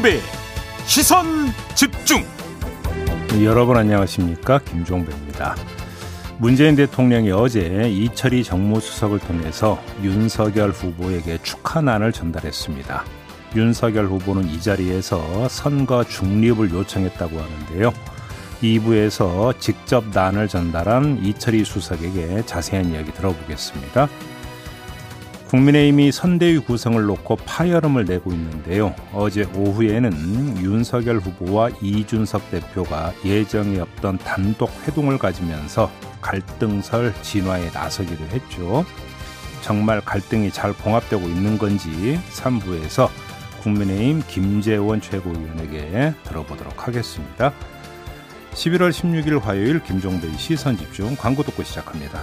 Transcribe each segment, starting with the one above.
김종배 시선 집중. 여러분 안녕하십니까? 김종배입니다. 문재인 대통령이 어제 이철희 정무수석을 통해서 윤석열 후보에게 축하난을 전달했습니다. 윤석열 후보는 이 자리에서 선거 중립을 요청했다고 하는데요. 2부에서 직접 난을 전달한 이철희 수석에게 자세한 이야기 들어보겠습니다. 국민의힘이 선대위 구성을 놓고 파열음을 내고 있는데요. 어제 오후에는 윤석열 후보와 이준석 대표가 예정이 없던 단독 회동을 가지면서 갈등설 진화에 나서기도 했죠. 정말 갈등이 잘 봉합되고 있는 건지 3부에서 국민의힘 김재원 최고위원에게 들어보도록 하겠습니다. 11월 16일 화요일 김종배의 시선 집중 광고 듣고 시작합니다.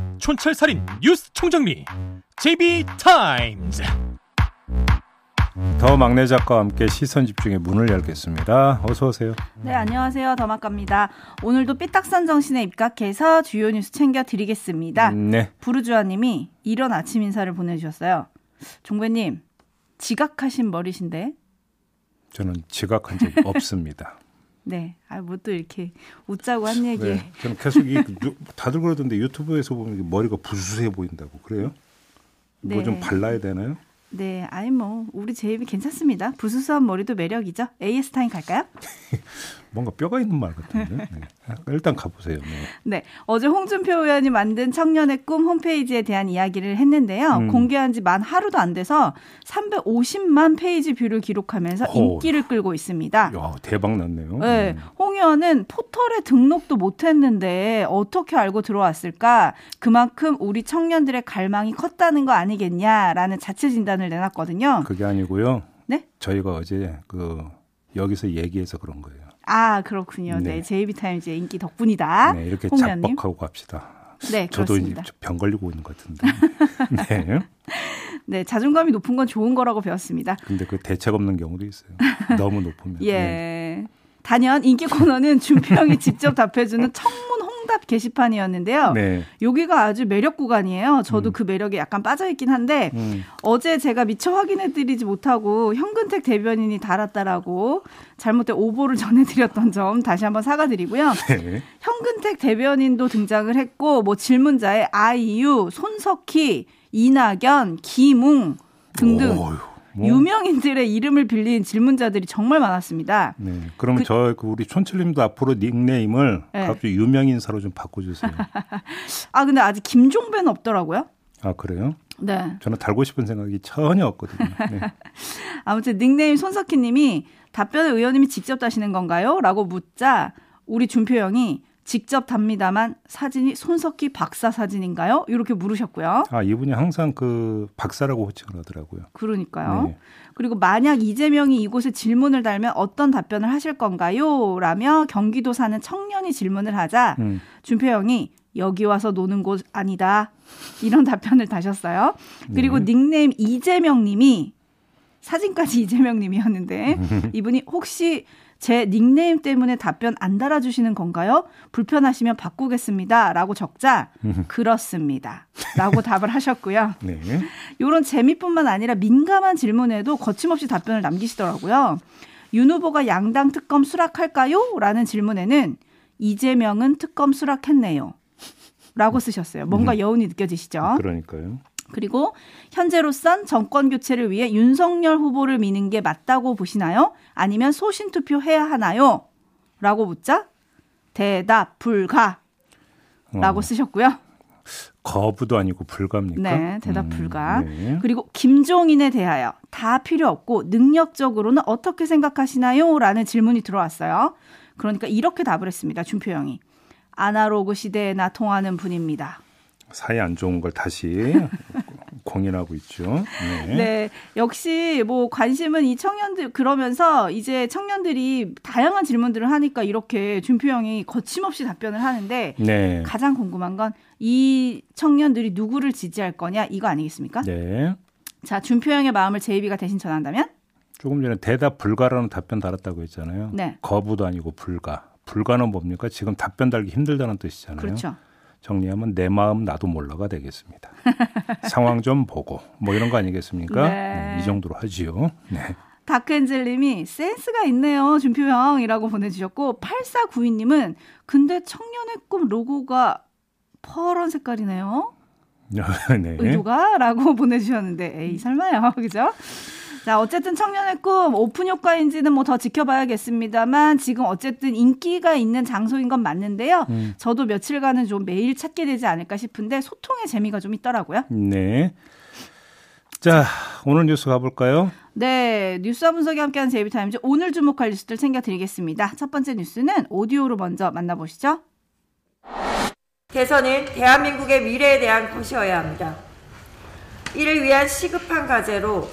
촌철살인 뉴스 총정리 JB타임즈. 더 막내 작가와 함께 시선 집중의 문을 열겠습니다. 어서 오세요. 네, 안녕하세요. 더 막갑니다. 오늘도 삐딱선 정신에 입각해서 주요 뉴스 챙겨 드리겠습니다. 네. 부르주아 님이 이런 아침 인사를 보내 주셨어요. 종배 님, 지각하신 머리신데? 저는 지각한 적이 없습니다. 네. 아, 뭐 또 이렇게 웃자고 한 얘기에. 네. 저는 계속 이, 다들 그러던데 유튜브에서 보면 머리가 부수해 보인다고. 그래요? 네. 뭐좀 발라야 되나요? 네, 아니 뭐 우리 제이비 괜찮습니다. 부수수한 머리도 매력이죠. AS 타임 갈까요? 뭔가 뼈가 있는 말 같은데. 네. 일단 가보세요. 네. 네. 어제 홍준표 의원이 만든 청년의 꿈 홈페이지에 대한 이야기를 했는데요. 음. 공개한 지 만 하루도 안 돼서 350만 페이지 뷰를 기록하면서 오. 인기를 끌고 있습니다. 야, 대박 났네요. 네. 음. 홍 의원은 포털에 등록도 못 했는데 어떻게 알고 들어왔을까? 그만큼 우리 청년들의 갈망이 컸다는 거 아니겠냐라는 자체 진단을 내놨거든요. 그게 아니고요. 네? 저희가 어제 그 여기서 얘기해서 그런 거예요. 아 그렇군요. 네, 네 제이비타임즈의 인기 덕분이다. 네, 이렇게 자뻑하고 갑시다. 네, 저도 그렇습니다. 이제 병 걸리고 있는 것 같은데. 네. 네, 자존감이 높은 건 좋은 거라고 배웠습니다. 근데 그 대책 없는 경우도 있어요. 너무 높으면. 예. 네. 단연 인기 코너는 준표형이 직접 답해주는 청문 홍답 게시판이었는데요. 네. 여기가 아주 매력 구간이에요. 저도 음. 그 매력에 약간 빠져 있긴 한데 음. 어제 제가 미처 확인해 드리지 못하고 현근택 대변인이 달았다라고 잘못된 오보를 전해 드렸던 점 다시 한번 사과드리고요. 네. 현근택 대변인도 등장을 했고 뭐 질문자에 아이유, 손석희, 이낙연, 김웅 등등 오유. 뭐. 유명인들의 이름을 빌린 질문자들이 정말 많았습니다. 네. 그러면 그, 저그 우리 촌철님도 앞으로 닉네임을 네. 갑자기 유명인사로 좀 바꿔주세요. 아 근데 아직 김종배는 없더라고요. 아 그래요? 네. 저는 달고 싶은 생각이 전혀 없거든요. 네. 아무튼 닉네임 손석희님이 답변을 의원님이 직접 다시는 건가요?라고 묻자 우리 준표 형이 직접 답니다만 사진이 손석희 박사 사진인가요? 이렇게 물으셨고요. 아 이분이 항상 그 박사라고 호칭을 하더라고요. 그러니까요. 네. 그리고 만약 이재명이 이곳에 질문을 달면 어떤 답변을 하실 건가요? 라며 경기도 사는 청년이 질문을 하자 음. 준표영이 여기 와서 노는 곳 아니다. 이런 답변을 다셨어요. 그리고 네. 닉네임 이재명 님이 사진까지 이재명 님이었는데 이분이 혹시 제 닉네임 때문에 답변 안 달아주시는 건가요? 불편하시면 바꾸겠습니다. 라고 적자, 그렇습니다. 라고 답을 하셨고요. 네. 요런 재미뿐만 아니라 민감한 질문에도 거침없이 답변을 남기시더라고요. 윤 후보가 양당 특검 수락할까요? 라는 질문에는 이재명은 특검 수락했네요. 라고 쓰셨어요. 뭔가 음. 여운이 느껴지시죠? 그러니까요. 그리고 현재로선 정권 교체를 위해 윤석열 후보를 미는 게 맞다고 보시나요? 아니면 소신 투표해야 하나요? 라고 묻자 대답 불가 라고 어. 쓰셨고요. 거부도 아니고 불가입니까? 네, 대답 음, 불가. 네. 그리고 김종인에 대하여 다 필요 없고 능력적으로는 어떻게 생각하시나요? 라는 질문이 들어왔어요. 그러니까 이렇게 답을 했습니다. 준표영이. 아나로그 시대에나 통하는 분입니다. 사이 안 좋은 걸 다시 공인하고 있죠. 네. 네. 역시 뭐 관심은 이 청년들 그러면서 이제 청년들이 다양한 질문들을 하니까 이렇게 준표 형이 거침없이 답변을 하는데 네. 가장 궁금한 건 이 청년들이 누구를 지지할 거냐 이거 아니겠습니까? 네. 자, 준표 형의 마음을 제이비가 대신 전한다면? 조금 전에 대답 불가라는 답변 달았다고 했잖아요. 네. 거부도 아니고 불가. 불가는 뭡니까? 지금 답변 달기 힘들다는 뜻이잖아요. 그렇죠. 정리하면 내 마음 나도 몰라가 되겠습니다. 상황 좀 보고 뭐 이런 거 아니겠습니까? 네. 네, 이 정도로 하지요. 네. 다크엔젤님이 센스가 있네요. 준표형이라고 보내주셨고 8492님은 근데 청년의 꿈 로고가 퍼런 색깔이네요. 네. 의도가? 라고 보내주셨는데 에이 설마요. 그죠? 자, 어쨌든 청년의 꿈 오픈 효과인지는 뭐 더 지켜봐야겠습니다만 지금 어쨌든 인기가 있는 장소인 건 맞는데요. 음. 저도 며칠간은 좀 매일 찾게 되지 않을까 싶은데 소통의 재미가 좀 있더라고요. 네. 자, 오늘 뉴스 가볼까요? 네, 뉴스와 분석이 함께하는 제이비타임즈 오늘 주목할 뉴스들 챙겨드리겠습니다. 첫 번째 뉴스는 오디오로 먼저 만나보시죠. 대선은 대한민국의 미래에 대한 것이어야 합니다. 이를 위한 시급한 과제로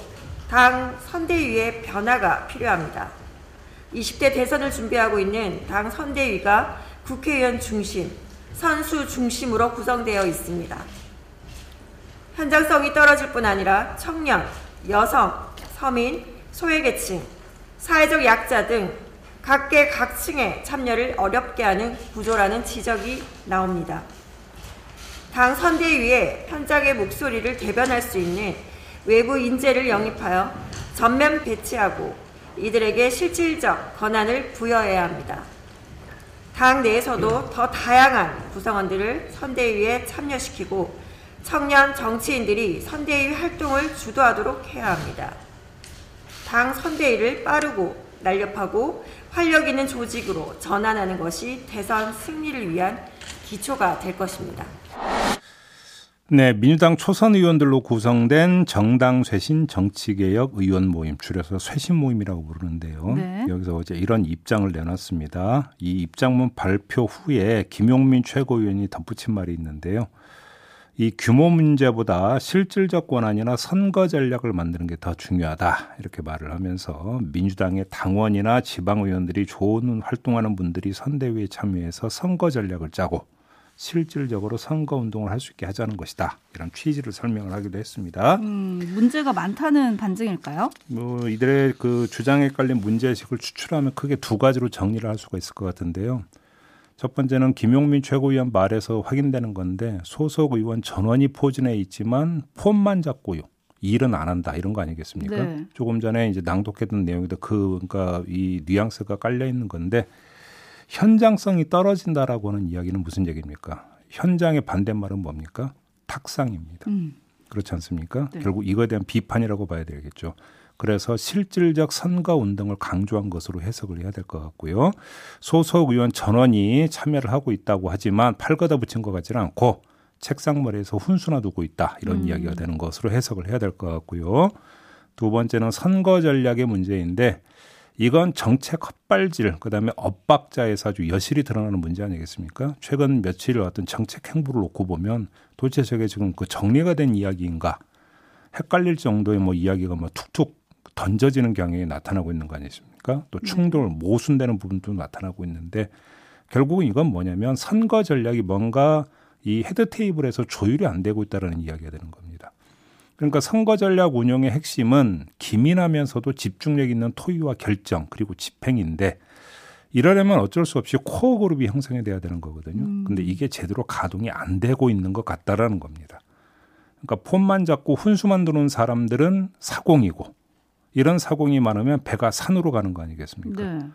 당 선대위의 변화가 필요합니다. 20대 대선을 준비하고 있는 당 선대위가 국회의원 중심, 선수 중심으로 구성되어 있습니다. 현장성이 떨어질 뿐 아니라 청년, 여성, 서민, 소외계층, 사회적 약자 등 각계 각층의 참여를 어렵게 하는 구조라는 지적이 나옵니다. 당 선대위에 현장의 목소리를 대변할 수 있는 외부 인재를 영입하여 전면 배치하고 이들에게 실질적 권한을 부여해야 합니다. 당 내에서도 더 다양한 구성원들을 선대위에 참여시키고 청년 정치인들이 선대위 활동을 주도하도록 해야 합니다. 당 선대위를 빠르고 날렵하고 활력 있는 조직으로 전환하는 것이 대선 승리를 위한 기초가 될 것입니다. 네, 민주당 초선 의원들로 구성된 정당 쇄신 정치개혁 의원 모임, 줄여서 쇄신 모임이라고 부르는데요. 네. 여기서 어제 이런 입장을 내놨습니다. 이 입장문 발표 후에 김용민 최고위원이 덧붙인 말이 있는데요. 이 규모 문제보다 실질적 권한이나 선거 전략을 만드는 게 더 중요하다. 이렇게 말을 하면서 민주당의 당원이나 지방 의원들이 좋은 활동하는 분들이 선대위에 참여해서 선거 전략을 짜고 실질적으로 선거 운동을 할 수 있게 하자는 것이다. 이런 취지를 설명을 하기도 했습니다. 음, 문제가 많다는 반증일까요? 뭐 이들의 그 주장에 깔린 문제의식을 추출하면 크게 두 가지로 정리를 할 수가 있을 것 같은데요. 첫 번째는 김용민 최고위원 말에서 확인되는 건데 소속 의원 전원이 포진해 있지만 폰만 잡고요. 일은 안 한다 이런 거 아니겠습니까? 네. 조금 전에 이제 낭독했던 내용에도 그 그러니까 이 뉘앙스가 깔려 있는 건데 현장성이 떨어진다라고 하는 이야기는 무슨 얘기입니까? 현장의 반대말은 뭡니까? 탁상입니다. 음. 그렇지 않습니까? 네. 결국 이거에 대한 비판이라고 봐야 되겠죠. 그래서 실질적 선거 운동을 강조한 것으로 해석을 해야 될 것 같고요. 소속 의원 전원이 참여를 하고 있다고 하지만 팔 걷어 붙인 것 같지는 않고 책상머리에서 훈수나 두고 있다 이런 음. 이야기가 되는 것으로 해석을 해야 될 것 같고요. 두 번째는 선거 전략의 문제인데 이건 정책 헛발질, 그다음에 엇박자에서 아주 여실히 드러나는 문제 아니겠습니까? 최근 며칠 어떤 정책 행보를 놓고 보면 도대체 저게 지금 그 정리가 된 이야기인가? 헷갈릴 정도의 뭐 이야기가 뭐 툭툭 던져지는 경향이 나타나고 있는 거 아니겠습니까? 또 네. 충돌, 모순되는 부분도 나타나고 있는데 결국은 이건 뭐냐면 선거 전략이 뭔가 이 헤드 테이블에서 조율이 안 되고 있다라는 이야기가 되는 겁니다. 그러니까 선거 전략 운영의 핵심은 기민하면서도 집중력 있는 토의와 결정 그리고 집행인데 이러려면 어쩔 수 없이 코어 그룹이 형성이 돼야 되는 거거든요. 음. 근데 이게 제대로 가동이 안 되고 있는 것 같다라는 겁니다. 그러니까 폰만 잡고 훈수만 두는 사람들은 사공이고 이런 사공이 많으면 배가 산으로 가는 거 아니겠습니까? 네.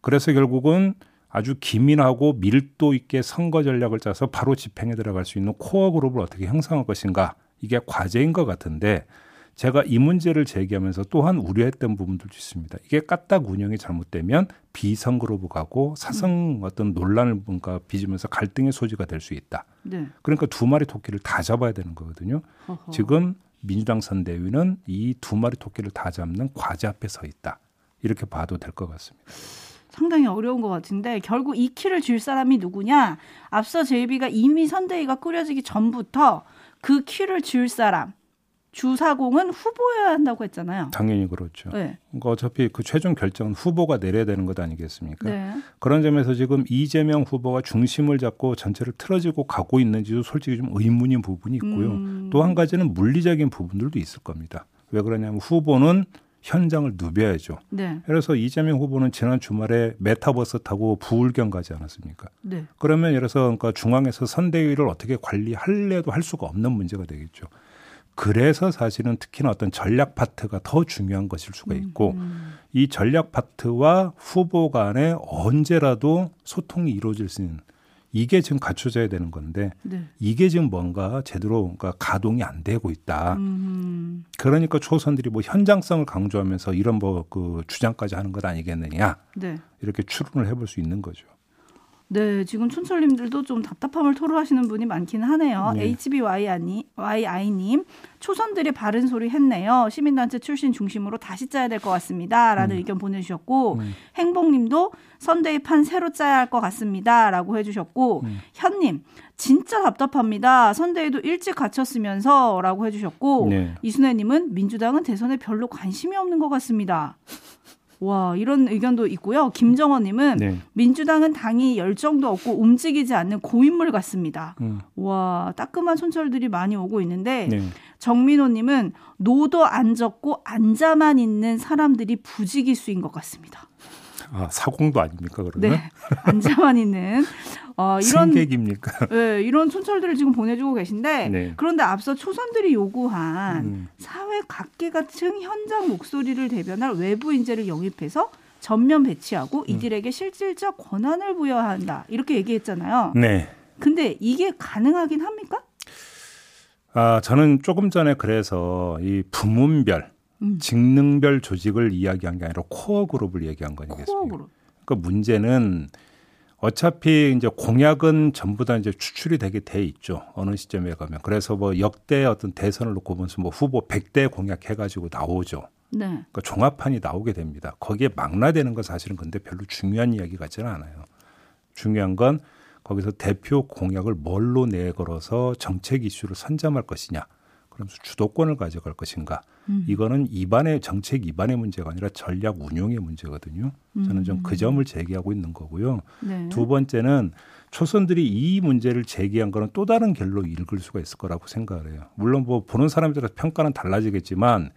그래서 결국은 아주 기민하고 밀도 있게 선거 전략을 짜서 바로 집행에 들어갈 수 있는 코어 그룹을 어떻게 형성할 것인가 이게 과제인 것 같은데 제가 이 문제를 제기하면서 또한 우려했던 부분들도 있습니다. 이게 까딱 운영이 잘못되면 비선거로 가고 사성 어떤 논란을 뭔가 빚으면서 갈등의 소지가 될 수 있다. 네. 그러니까 두 마리 토끼를 다 잡아야 되는 거거든요. 어허. 지금 민주당 선대위는 이 두 마리 토끼를 다 잡는 과제 앞에 서 있다. 이렇게 봐도 될 것 같습니다. 상당히 어려운 것 같은데 결국 이 키를 줄 사람이 누구냐? 앞서 제이비가 이미 선대위가 꾸려지기 전부터 그 키를 줄 사람 주사공은 후보여야 한다고 했잖아요. 당연히 그렇죠. 네. 그러니까 어차피 그 최종 결정은 후보가 내려야 되는 것 아니겠습니까? 네. 그런 점에서 지금 이재명 후보가 중심을 잡고 전체를 틀어지고 가고 있는지도 솔직히 좀 의문인 부분이 있고요. 음. 또한 가지는 물리적인 부분들도 있을 겁니다. 왜 그러냐면 후보는 현장을 누벼야죠. 네. 그래서 이재명 후보는 지난 주말에 메타버스 타고 부울경 가지 않았습니까? 네. 그러면 예를 들어서 그러니까 중앙에서 선대위를 어떻게 관리할래도 할 수가 없는 문제가 되겠죠. 그래서 사실은 특히나 어떤 전략 파트가 더 중요한 것일 수가 음, 있고 음. 이 전략 파트와 후보 간에 언제라도 소통이 이루어질 수 있는 이게 지금 갖춰져야 되는 건데 네. 이게 지금 뭔가 제대로 그러니까 가동이 안 되고 있다. 음. 그러니까 초선들이 뭐 현장성을 강조하면서 이런 뭐 그 주장까지 하는 것 아니겠느냐. 네. 이렇게 추론을 해볼 수 있는 거죠. 네, 지금 촌철님들도 좀 답답함을 토로하시는 분이 많기는 하네요. 네. HBYI님, 초선들이 바른 소리 했네요. 시민단체 출신 중심으로 다시 짜야 될 것 같습니다. 라는 음. 의견 보내주셨고, 음. 행복님도 선대위 판 새로 짜야 할 것 같습니다. 라고 해주셨고, 음. 현님, 진짜 답답합니다. 선대위도 일찍 갇혔으면서 라고 해주셨고, 네. 이순애님은 민주당은 대선에 별로 관심이 없는 것 같습니다. 와 이런 의견도 있고요. 김정원님은 네. 민주당은 당이 열정도 없고 움직이지 않는 고인물 같습니다. 음. 와 따끔한 손철들이 많이 오고 있는데 네. 정민호님은 노도 안 적고 앉아만 있는 사람들이 부지기수인 것 같습니다. 아 사공도 아닙니까 그러면? 네 앉아만 있는 어, 이런 승객입니까? 네, 이런 촌철들을 지금 보내주고 계신데 네. 그런데 앞서 초선들이 요구한 음. 사회 각계각층 현장 목소리를 대변할 외부 인재를 영입해서 전면 배치하고 음. 이들에게 실질적 권한을 부여한다 이렇게 얘기했잖아요. 네. 근데 이게 가능하긴 합니까? 아 저는 조금 전에 그래서 이 부문별 음. 직능별 조직을 이야기한 게 아니라 코어 그룹을 얘기한 거니겠습니까? 그룹. 그러니까 문제는 어차피 이제 공약은 전부 다 이제 추출이 되게 돼 있죠. 어느 시점에 가면. 그래서 뭐 역대 어떤 대선을 놓고 보면서 뭐 후보 100대 공약 해가지고 나오죠. 네. 그러니까 종합판이 나오게 됩니다. 거기에 망라되는 건 사실은 근데 별로 중요한 이야기 같지는 않아요. 중요한 건 거기서 대표 공약을 뭘로 내걸어서 정책 이슈를 선점할 것이냐. 그러면서 주도권을 가져갈 것인가. 음. 이거는 입안의 정책 입안의 문제가 아니라 전략 운용의 문제거든요. 저는 좀 그 점을 제기하고 있는 거고요. 네. 두 번째는 초선들이 이 문제를 제기한 거는 또 다른 결로 읽을 수가 있을 거라고 생각을 해요. 물론 뭐 보는 사람에 따라 평가는 달라지겠지만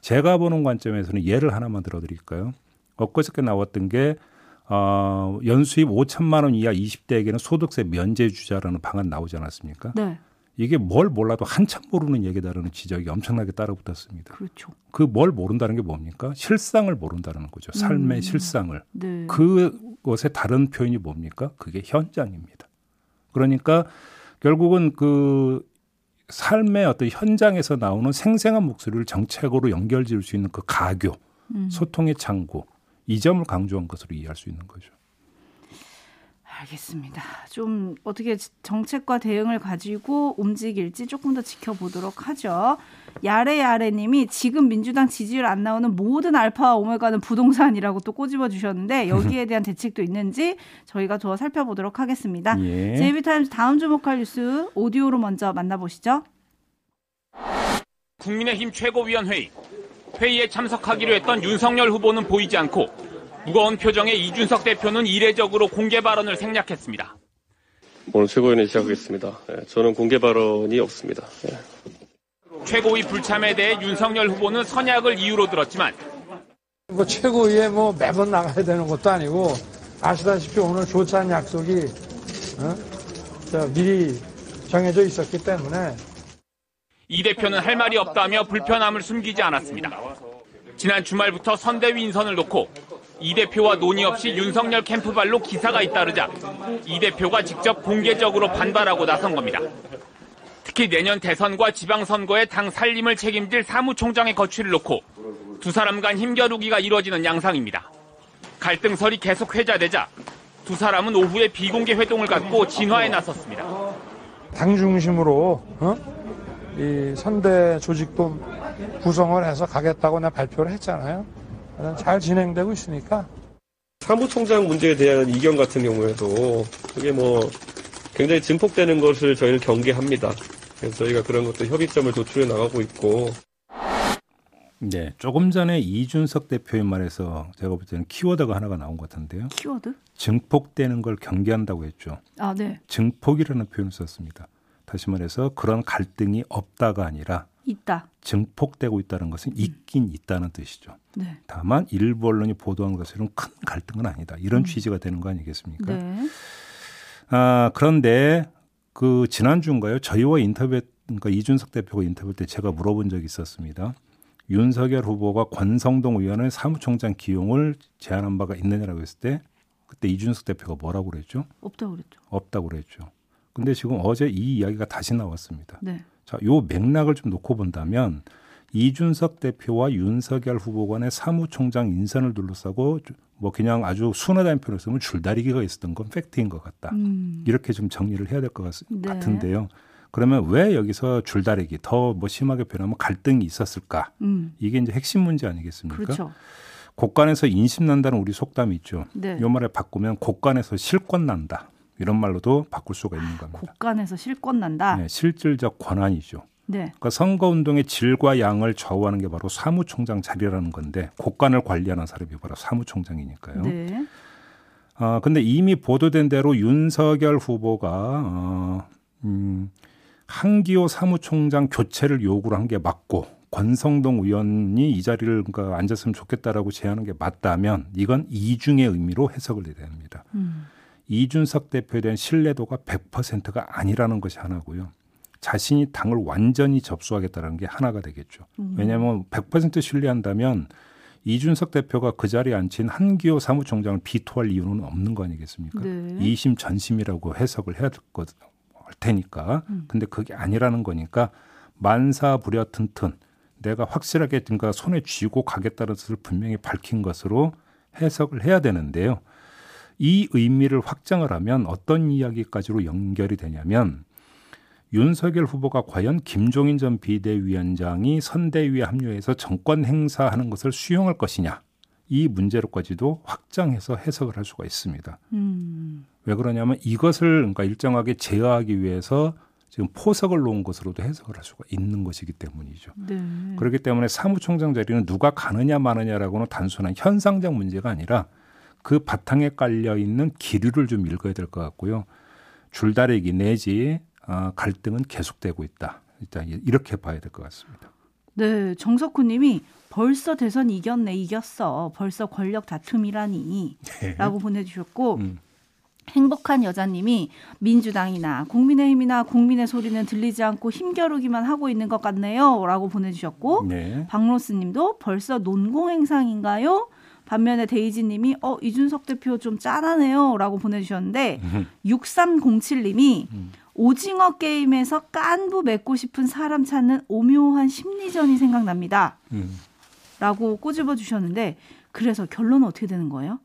제가 보는 관점에서는 예를 하나만 들어드릴까요? 엊그저께 나왔던 게 어, 연수입 5천만 원 이하 20대에게는 소득세 면제 주자라는 방안 나오지 않았습니까? 네. 이게 뭘 몰라도 한참 모르는 얘기다라는 지적이 엄청나게 따라붙었습니다. 그렇죠. 그 뭘 모른다는 게 뭡니까? 실상을 모른다는 거죠. 삶의 음. 실상을. 네. 그것의 다른 표현이 뭡니까? 그게 현장입니다. 그러니까 결국은 그 삶의 어떤 현장에서 나오는 생생한 목소리를 정책으로 연결 지을 수 있는 그 가교, 음. 소통의 창구, 이 점을 강조한 것으로 이해할 수 있는 거죠. 알겠습니다. 좀 어떻게 정책과 대응을 가지고 움직일지 조금 더 지켜보도록 하죠. 야레야레님이 지금 민주당 지지율 안 나오는 모든 알파와 오메가는 부동산이라고 또 꼬집어 주셨는데 여기에 대한 대책도 있는지 저희가 더 살펴보도록 하겠습니다. 예. 제이비타임즈 다음 주목할 뉴스 오디오로 먼저 만나보시죠. 국민의힘 최고위원회의 회의에 참석하기로 했던 윤석열 후보는 보이지 않고 무거운 표정의 이준석 대표는 이례적으로 공개 발언을 생략했습니다. 오늘 최고위원회 시작하겠습니다. 네, 저는 공개 발언이 없습니다. 네. 최고위 불참에 대해 윤석열 후보는 선약을 이유로 들었지만 뭐 최고위에 뭐 매번 나가야 되는 것도 아니고 아시다시피 오늘 조찬 약속이 어? 미리 정해져 있었기 때문에 이 대표는 할 말이 없다며 불편함을 숨기지 않았습니다. 지난 주말부터 선대위 인선을 놓고 이 대표와 논의 없이 윤석열 캠프발로 기사가 잇따르자 이 대표가 직접 공개적으로 반발하고 나선 겁니다. 특히 내년 대선과 지방선거의 당 살림을 책임질 사무총장의 거취를 놓고 두 사람 간 힘겨루기가 이루어지는 양상입니다. 갈등설이 계속 회자되자 두 사람은 오후에 비공개 회동을 갖고 진화에 나섰습니다. 당 중심으로 어? 이 선대 조직도 구성을 해서 가겠다고 내가 발표를 했잖아요. 잘 진행되고 있으니까. 사무총장 문제에 대한 이견 같은 경우에도 그게 뭐 굉장히 증폭되는 것을 저희는 경계합니다. 그래서 저희가 그런 것도 협의점을 도출해 나가고 있고 네, 조금 전에 이준석 대표의 말에서 제가 볼 때는 키워드가 하나가 나온 것 같은데요. 키워드? 증폭되는 걸 경계한다고 했죠. 아, 네. 증폭이라는 표현을 썼습니다. 다시 말해서 그런 갈등이 없다가 아니라 있다. 증폭되고 있다는 것은 있긴 있다는 뜻이죠. 네. 다만 일부 언론이 보도한 것처럼 큰 갈등은 아니다. 이런 음. 취지가 되는 거 아니겠습니까? 네. 아, 그런데 그 지난주인가요? 저희와 인터뷰 그러니까 이준석 대표가 인터뷰 때 제가 물어본 적이 있었습니다. 윤석열 후보가 권성동 의원의 사무총장 기용을 제안한 바가 있느냐라고 했을 때 그때 이준석 대표가 뭐라고 그랬죠? 없다고 그랬죠. 없다고 그랬죠. 근데 지금 어제 이 이야기가 다시 나왔습니다. 네. 자, 요 맥락을 좀 놓고 본다면 이준석 대표와 윤석열 후보 간의 사무총장 인선을 둘러싸고 뭐 그냥 아주 순화된 표현을 쓰면 줄다리기가 있었던 건 팩트인 것 같다. 음. 이렇게 좀 정리를 해야 될것 네. 같은데요. 그러면 왜 여기서 줄다리기 더 뭐 심하게 표현하면 갈등이 있었을까? 음. 이게 이제 핵심 문제 아니겠습니까? 그렇죠. 곳간에서 인심 난다는 우리 속담이 있죠. 네. 요 말에 바꾸면 곳간에서 실권 난다. 이런 말로도 바꿀 수가 있는 겁니다. 곳간에서 실권 난다. 네, 실질적 권한이죠. 네. 그러니까 선거 운동의 질과 양을 좌우하는 게 바로 사무총장 자리라는 건데 곳간을 관리하는 사람이 바로 사무총장이니까요. 네. 아 근데 이미 보도된 대로 윤석열 후보가 어, 음, 한기호 사무총장 교체를 요구를 한 게 맞고 권성동 의원이 이 자리를 그러니까 앉았으면 좋겠다라고 제안한 게 맞다면 이건 이중의 의미로 해석을 해야 됩니다. 음. 이준석 대표에 대한 신뢰도가 100%가 아니라는 것이 하나고요. 자신이 당을 완전히 접수하겠다는 게 하나가 되겠죠. 음. 왜냐하면 100% 신뢰한다면 이준석 대표가 그 자리에 앉힌 한기호 사무총장을 비토할 이유는 없는 거 아니겠습니까? 네. 이심 전심이라고 해석을 해야 될 것, 할 테니까. 음. 근데 그게 아니라는 거니까 만사부려 튼튼 내가 확실하게 그러니까 손에 쥐고 가겠다는 것을 분명히 밝힌 것으로 해석을 해야 되는데요. 이 의미를 확장을 하면 어떤 이야기까지로 연결이 되냐면 윤석열 후보가 과연 김종인 전 비대위원장이 선대위에 합류해서 정권 행사하는 것을 수용할 것이냐 이 문제로까지도 확장해서 해석을 할 수가 있습니다. 음. 왜 그러냐면 이것을 그러니까 일정하게 제어하기 위해서 지금 포석을 놓은 것으로도 해석을 할 수가 있는 것이기 때문이죠. 네. 그렇기 때문에 사무총장 자리는 누가 가느냐 마느냐라고는 단순한 현상적 문제가 아니라 그 바탕에 깔려 있는 기류를 좀 읽어야 될 것 같고요. 줄다리기 내지 어, 갈등은 계속되고 있다. 일단 이렇게 봐야 될 것 같습니다. 네, 정석훈님이 벌써 대선 이겼네, 이겼어. 벌써 권력 다툼이라니. 네. 라고 보내주셨고, 음. 행복한 여자님이 민주당이나 국민의힘이나 국민의 소리는 들리지 않고 힘겨루기만 하고 있는 것 같네요. 라고 보내주셨고, 네. 박로스 님도 벌써 논공 행상인가요? 반면에 데이지 님이 어 이준석 대표 좀 짠하네요 라고 보내주셨는데 음. 6307님이 음. 오징어 게임에서 깐부 맺고 싶은 사람 찾는 오묘한 심리전이 생각납니다 음. 라고 꼬집어 주셨는데 그래서 결론은 어떻게 되는 거예요?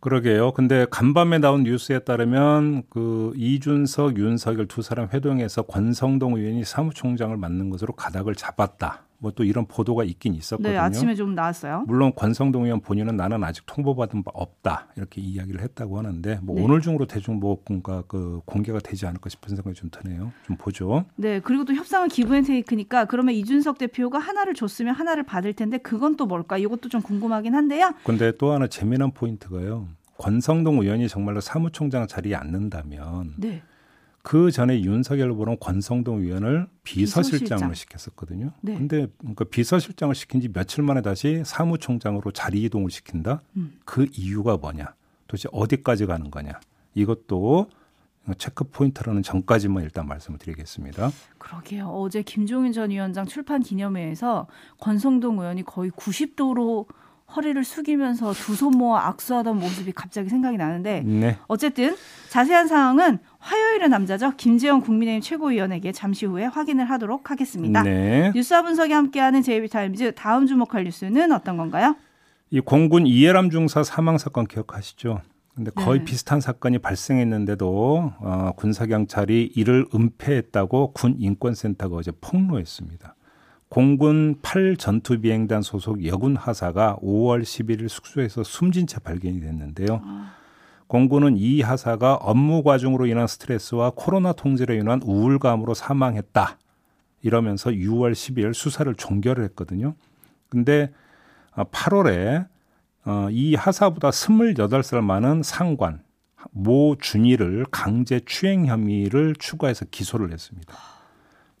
그러게요. 근데 간밤에 나온 뉴스에 따르면 그 이준석, 윤석열 두 사람 회동에서 권성동 의원이 사무총장을 맡는 것으로 가닥을 잡았다. 뭐 또 이런 보도가 있긴 있었거든요. 네, 아침에 좀 나왔어요. 물론 권성동 의원 본인은 나는 아직 통보받은 바 없다 이렇게 이야기를 했다고 하는데 뭐 네. 오늘 중으로 대중 뭐 뭔가 그 공개가 되지 않을까 싶은 생각이 좀 드네요. 좀 보죠. 네, 그리고 또 협상은 기브앤테이크니까 그러면 이준석 대표가 하나를 줬으면 하나를 받을 텐데 그건 또 뭘까? 이것도 좀 궁금하긴 한데요. 근데 또 하나 재미난 포인트가요. 권성동 의원이 정말로 사무총장 자리에 앉는다면 네. 그 전에 윤석열 후보는 권성동 의원을 비서실장으로 비서실장. 시켰었거든요. 네. 근데 그러니까 비서실장을 시킨 지 며칠 만에 다시 사무총장으로 자리 이동을 시킨다? 음. 그 이유가 뭐냐? 도대체 어디까지 가는 거냐? 이것도 체크 포인트라는 점까지만 일단 말씀을 드리겠습니다. 그러게요. 어제 김종인 전 위원장 출판 기념회에서 권성동 의원이 거의 90도로 허리를 숙이면서 두 손 모아 악수하던 모습이 갑자기 생각이 나는데 네. 어쨌든 자세한 사항은 화요일의 남자죠. 김재원 국민의힘 최고위원에게 잠시 후에 확인을 하도록 하겠습니다. 네. 뉴스와 분석이 함께하는 JB타임즈 다음 주목할 뉴스는 어떤 건가요? 이 공군 이해람 중사 사망 사건 기억하시죠? 근데 거의 네. 비슷한 사건이 발생했는데도 어, 군사 경찰이 이를 은폐했다고 군 인권센터가 어제 폭로했습니다. 공군 8 전투 비행단 소속 여군 하사가 5월 11일 숙소에서 숨진 채 발견이 됐는데요. 공군은 이 하사가 업무 과중으로 인한 스트레스와 코로나 통제로 인한 우울감으로 사망했다. 이러면서 6월 12일 수사를 종결을 했거든요. 근데 8월에 어, 이 하사보다 28살 많은 상관 모 준이를 강제 추행 혐의를 추가해서 기소를 했습니다.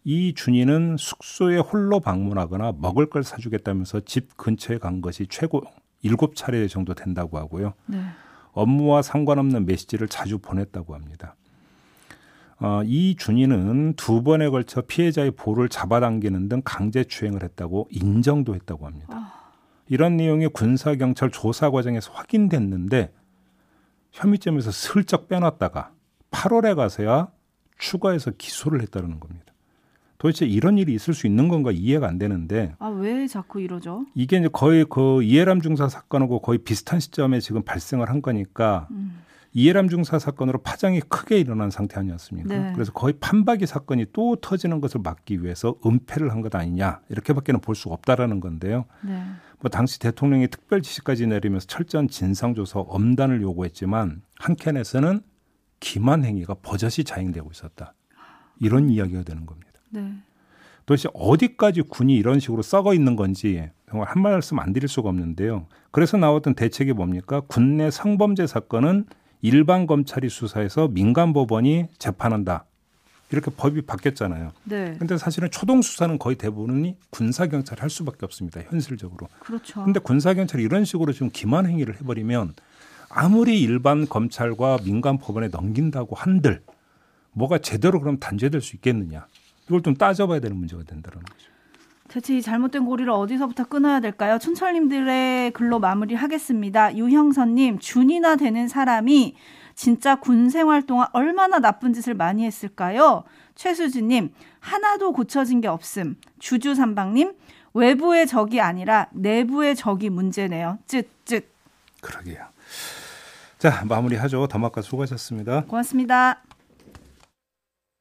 이 준이는 숙소에 홀로 방문하거나 먹을 걸 사주겠다면서 집 근처에 간 것이 최고 7차례 정도 된다고 하고요. 네. 업무와 상관없는 메시지를 자주 보냈다고 합니다. 어, 이 준이는 두 번에 걸쳐 피해자의 볼을 잡아당기는 등 강제 추행을 했다고 인정도 했다고 합니다. 아. 이런 내용이 군사 경찰 조사 과정에서 확인됐는데 혐의점에서 슬쩍 빼놨다가 8월에 가서야 추가해서 기소를 했다는 겁니다. 도대체 이런 일이 있을 수 있는 건가 이해가 안 되는데. 아, 왜 자꾸 이러죠? 이게 이제 거의 그 이해람 중사 사건하고 거의 비슷한 시점에 지금 발생을 한 거니까 음. 이해람 중사 사건으로 파장이 크게 일어난 상태 아니었습니까? 네. 그래서 거의 판박이 사건이 또 터지는 것을 막기 위해서 은폐를 한 것 아니냐 이렇게밖에는 볼 수가 없다라는 건데요. 네. 뭐 당시 대통령이 특별 지시까지 내리면서 철저한 진상 조사 엄단을 요구했지만 한 켠에서는 기만 행위가 버젓이 자행되고 있었다. 이런 이야기가 되는 겁니다. 네. 도대체 어디까지 군이 이런 식으로 썩어 있는 건지 정말 한 말씀 안 드릴 수가 없는데요. 그래서 나왔던 대책이 뭡니까? 군내 성범죄 사건은 일반 검찰이 수사해서 민간 법원이 재판한다. 이렇게 법이 바뀌었잖아요. 네. 근데 사실은 초동 수사는 거의 대부분이 군사 경찰이 할 수밖에 없습니다. 현실적으로. 그렇죠. 근데 군사 경찰이 이런 식으로 지금 기만 행위를 해 버리면 아무리 일반 검찰과 민간 법원에 넘긴다고 한들 뭐가 제대로 그럼 단죄될 수 있겠느냐. 이걸 좀 따져봐야 되는 문제가 된다는 거죠. 대체 이 잘못된 고리를 어디서부터 끊어야 될까요? 춘철님들의 글로 마무리하겠습니다. 유형선님, 준이나 되는 사람이 진짜 군 생활 동안 얼마나 나쁜 짓을 많이 했을까요? 최수진님, 하나도 고쳐진 게 없음. 주주삼방님, 외부의 적이 아니라 내부의 적이 문제네요. 쯧쯧. 그러게요. 자, 마무리하죠. 더마카 수고하셨습니다. 고맙습니다.